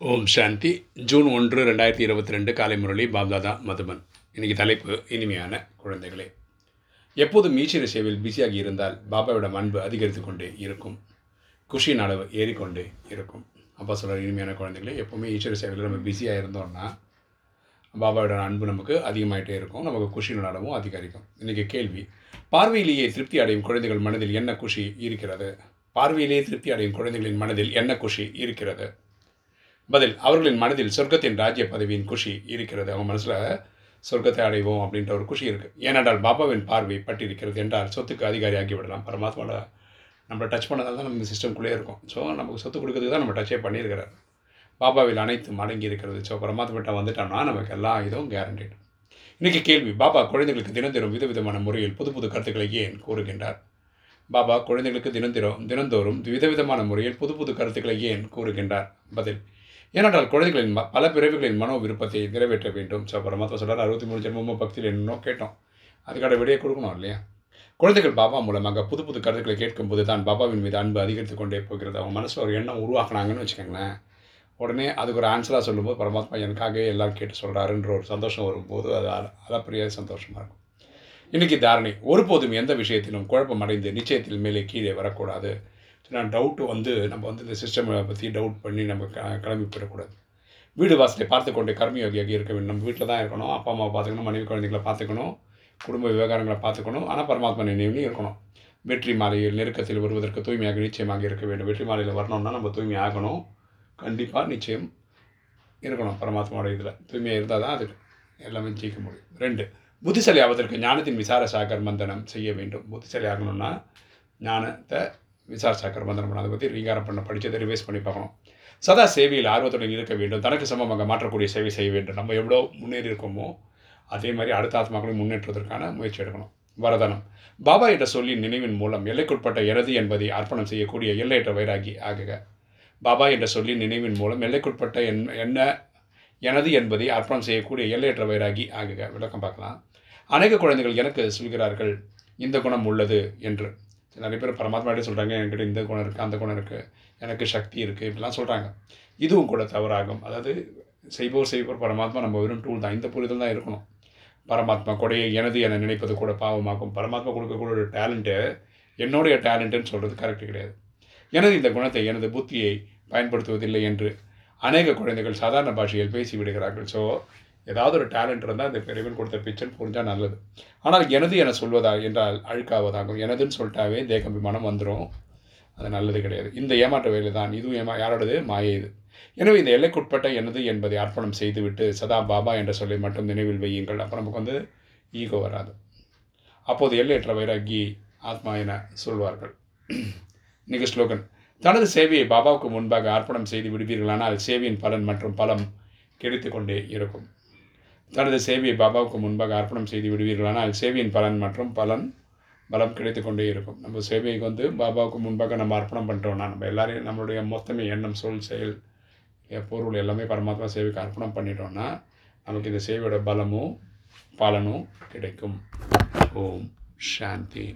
ஓம் சாந்தி. June ஒன்று ரெண்டாயிரத்தி இருபத்தி ரெண்டு காலை முரளி பாப்தாதா மதுபன். இன்னைக்கு தலைப்பு இனிமையான குழந்தைகளே. எப்போதும் ஈஸ்வர சேவையில் பிஸியாகி இருந்தால் பாபாவிடம் அன்பு அதிகரித்து கொண்டே இருக்கும். குஷியின் அளவு ஏறிக்கொண்டே இருக்கும். அப்பா சொல்கிற இனிமையான குழந்தைகளே எப்போவுமே ஈஸ்வர சேவையில் நம்ம பிஸியாக இருந்தோம்னா பாபாவோட அன்பு நமக்கு அதிகமாகிட்டே இருக்கும். நமக்கு குஷியின் அளவும் அதிகரிக்கும். இன்றைக்கி கேள்வி பார்வையிலேயே திருப்தி அடையும் குழந்தைகள் மனதில் என்ன குஷி இருக்கிறது? பார்வையிலேயே திருப்தி அடையும் குழந்தைகளின் மனதில் என்ன குஷி இருக்கிறது? பதில் அவர்களின் மனதில் சொர்க்கத்தின் ராஜ்ய பதவியின் குஷி இருக்கிறது. அவங்க மனசில் சொர்க்கத்தை அடைவோம் அப்படின்ற ஒரு குஷி இருக்குது ஏனென்றால் பாபாவின் பார்வை பட்டிருக்கிறது என்றால் சொத்துக்கு அதிகாரி ஆகிவிடலாம் பரமாத்மாவோட நம்மளை டச் பண்ணதால் தான் நம்ம சிஸ்டம்குள்ளே இருக்கும். ஸோ நமக்கு சொத்து கொடுக்கறதுக்கு தான் நம்ம டச்சே பண்ணியிருக்கிறார். பாபாவில் அனைத்தும் அடங்கி இருக்கிறது. ஸோ பரமாத்மிட்ட வந்துட்டோம்னா நமக்கு எல்லா இதுவும் கேரண்டிடு இன்றைக்கி கேள்வி பாபா குழந்தைகளுக்கு தினந்தோறும் விதவிதமான முறையில் புது புது கருத்துக்களை ஏன் கூறுகின்றார்? பாபா குழந்தைகளுக்கு தினந்திரம் தினந்தோறும் விதவிதமான முறையில் புது புது கருத்துக்களை ஏன் கூறுகின்றார்? பதில் ஏனென்றால் குழந்தைகளின் ம பல பிறவிகளின் மனோ விருப்பத்தை நிறைவேற்ற வேண்டும். ஸோ பரமாத்மா சொல்கிறார் அறுபத்தி மூணு ஜென்மமும் பக்தியில் என்னோ கேட்டோம். அதுக்கான விடையை கொடுக்கணும் இல்லையா? குழந்தைகள் பாபா மூலமாக புது புது கருத்துக்களை கேட்கும்போது தான் பாபாவின் மீது அன்பு அதிகரித்து கொண்டே போகிறது. அவங்க மனசில் ஒரு எண்ணம் உருவாக்குனாங்கன்னு வச்சுக்கோங்களேன். உடனே அதுக்கு ஒரு ஆன்சராக சொல்லும்போது பரமாத்மா எனக்காகவே எல்லாம் கேட்டு சொல்கிறாருன்ற ஒரு சந்தோஷம் வரும்போது அது அளப்பரிய சந்தோஷமாக இருக்கும். இன்றைக்கி தாரணை ஒருபோதும் எந்த விஷயத்திலும் குழப்பம் அடைந்து நிச்சயத்தில் மேலே கீழே வரக்கூடாது. நான் டவுட்டு வந்து நம்ம வந்து இந்த சிஸ்டமை பற்றி டவுட் பண்ணி நம்ம க கிளம்பி போயிடக்கூடாது. வீடு வாசலை பார்த்து கொண்டு கர்மயோகியாக இருக்க வேண்டும். நம்ம வீட்டில் தான் இருக்கணும். அப்பா அம்மாவை பார்த்துக்கணும். மனைவி குழந்தைங்களை பார்த்துக்கணும். குடும்ப விவகாரங்களை பார்த்துக்கணும். ஆனால் பரமாத்மா நினைவுலையும் இருக்கணும். வெற்றி மாலையில் நெருக்கத்தில் வருவதற்கு தூய்மையாக நிச்சயமாக இருக்க வேண்டும். வெற்றி மாலையில் வரணும்னா நம்ம தூய்மை ஆகணும். கண்டிப்பாக நிச்சயம் இருக்கணும் பரமாத்மாவோட இதில். தூய்மையாக இருந்தால் தான் அது எல்லாமே ஜெயிக்க முடியும். ரெண்டு புத்திசாலி ஆவதற்கு ஞானத்தின் விசார சாகர் மந்தனம் செய்ய வேண்டும். புத்திசாலி ஆகணும்னா ஞானத்தை விசார் சாக்கர் மந்திரம் அதை பற்றி ரீங்காரம் பண்ண படித்ததை ரிவைஸ் பண்ணி பார்க்கணும். சதா சேவையில் ஆர்வத்துடன் இருக்க வேண்டும். தனக்கு சமமாக மாற்றக்கூடிய சேவை செய்ய வேண்டும். நம்ம எவ்வளோ முன்னேறி இருக்கோமோ அதே மாதிரி அடுத்த ஆத்மாக்களையும் முன்னேற்றுவதற்கான முயற்சி எடுக்கணும். வரதனம். பாபா என்ற சொல்லின் நினைவின் மூலம் எல்லைக்குட்பட்ட எனது என்பதை அர்ப்பணம் செய்யக்கூடிய எல்லையற்ற வைராகி ஆகுக. பாபா என்ற சொல்லின் நினைவின் மூலம் எல்லைக்குட்பட்ட என் என்ன எனது என்பதை அர்ப்பணம் செய்யக்கூடிய எல்லையற்ற வைராகி ஆகுக. விளக்கம் பார்க்கலாம். அநேக குழந்தைகள் எனக்கு சொல்கிறார்கள் இந்த குணம் உள்ளது என்று. நிறைய பேர் பரமாத்மாட்டே சொல்கிறாங்க என்கிட்ட இந்த குணம் இருக்குது அந்த குணம் இருக்குது எனக்கு சக்தி இருக்குது இப்படிலாம் சொல்கிறாங்க இதுவும் கூட தவறாகும். அதாவது செய்வோர் செய்வோர் பரமாத்மா நம்ம வெறும் டூல் தான். இந்த புரிதல் தான் இருக்கணும். பரமாத்மா கொடையை எனது என நினைப்பது கூட பாவமாகும். பரமாத்மா கொடுக்கக்கூடிய ஒரு டேலண்ட்டு என்னுடைய டேலண்ட்டுன்னு சொல்கிறது கரெக்டு கிடையாது. எனது இந்த குணத்தை எனது புத்தியை பயன்படுத்துவதில்லை என்று அநேக குழந்தைகள் சாதாரண பாஷையில் பேசி விடுகிறார்கள். ஸோ ஏதாவது ஒரு டேலண்ட் இருந்தால் அந்த இறைவன் கொடுத்த பிச்சன் புரிஞ்சால் நல்லது. ஆனால் எனது என சொல்வதா என்றால் அழுக்காவதாகும் எனதுன்னு சொல்லிட்டாவே தேகபிமானம் வந்துடும் அது நல்லது கிடையாது. இந்த ஏமாற்ற வேலை தான். இதுவும் ஏமா யாரோடது? மாயை இது. எனவே இந்த எல்லைக்குட்பட்ட எனது என்பதை அர்ப்பணம் செய்துவிட்டு சதா பாபா என்ற சொல்லை மட்டும் நினைவில் வையுங்கள். அப்போ நமக்கு வந்து ஈகோ வராது. அப்போது எல்லையற்ற வைராகி ஆத்மா என சொல்வார்கள். இன்னைக்கு ஸ்லோகன். தனது சேவையை பாபாவுக்கு முன்பாக அர்ப்பணம் செய்து விடுவீர்களானால் சேவையின் பலன் மற்றும் பலம் கிடைத்து கொண்டே இருக்கும். தனது சேவையை பாபாவுக்கு முன்பாக அர்ப்பணம் செய்து விடுவீர்களானால் சேவையின் பலன் மற்றும் பலன் பலம் கிடைத்து கொண்டே இருக்கும். நம்ம சேவைக்கு வந்து பாபாவுக்கு முன்பாக நம்ம அர்ப்பணம் பண்ணுறோம்னா நம்ம எல்லாரையும் நம்மளுடைய மொத்தமே எண்ணம் சொல் செயல் பொருள் எல்லாமே பரமாத்மா சேவைக்கு அர்ப்பணம் பண்ணிட்டோம்னா நமக்கு இந்த சேவையோட பலமும் பலனும் கிடைக்கும். ஓம் சாந்தி.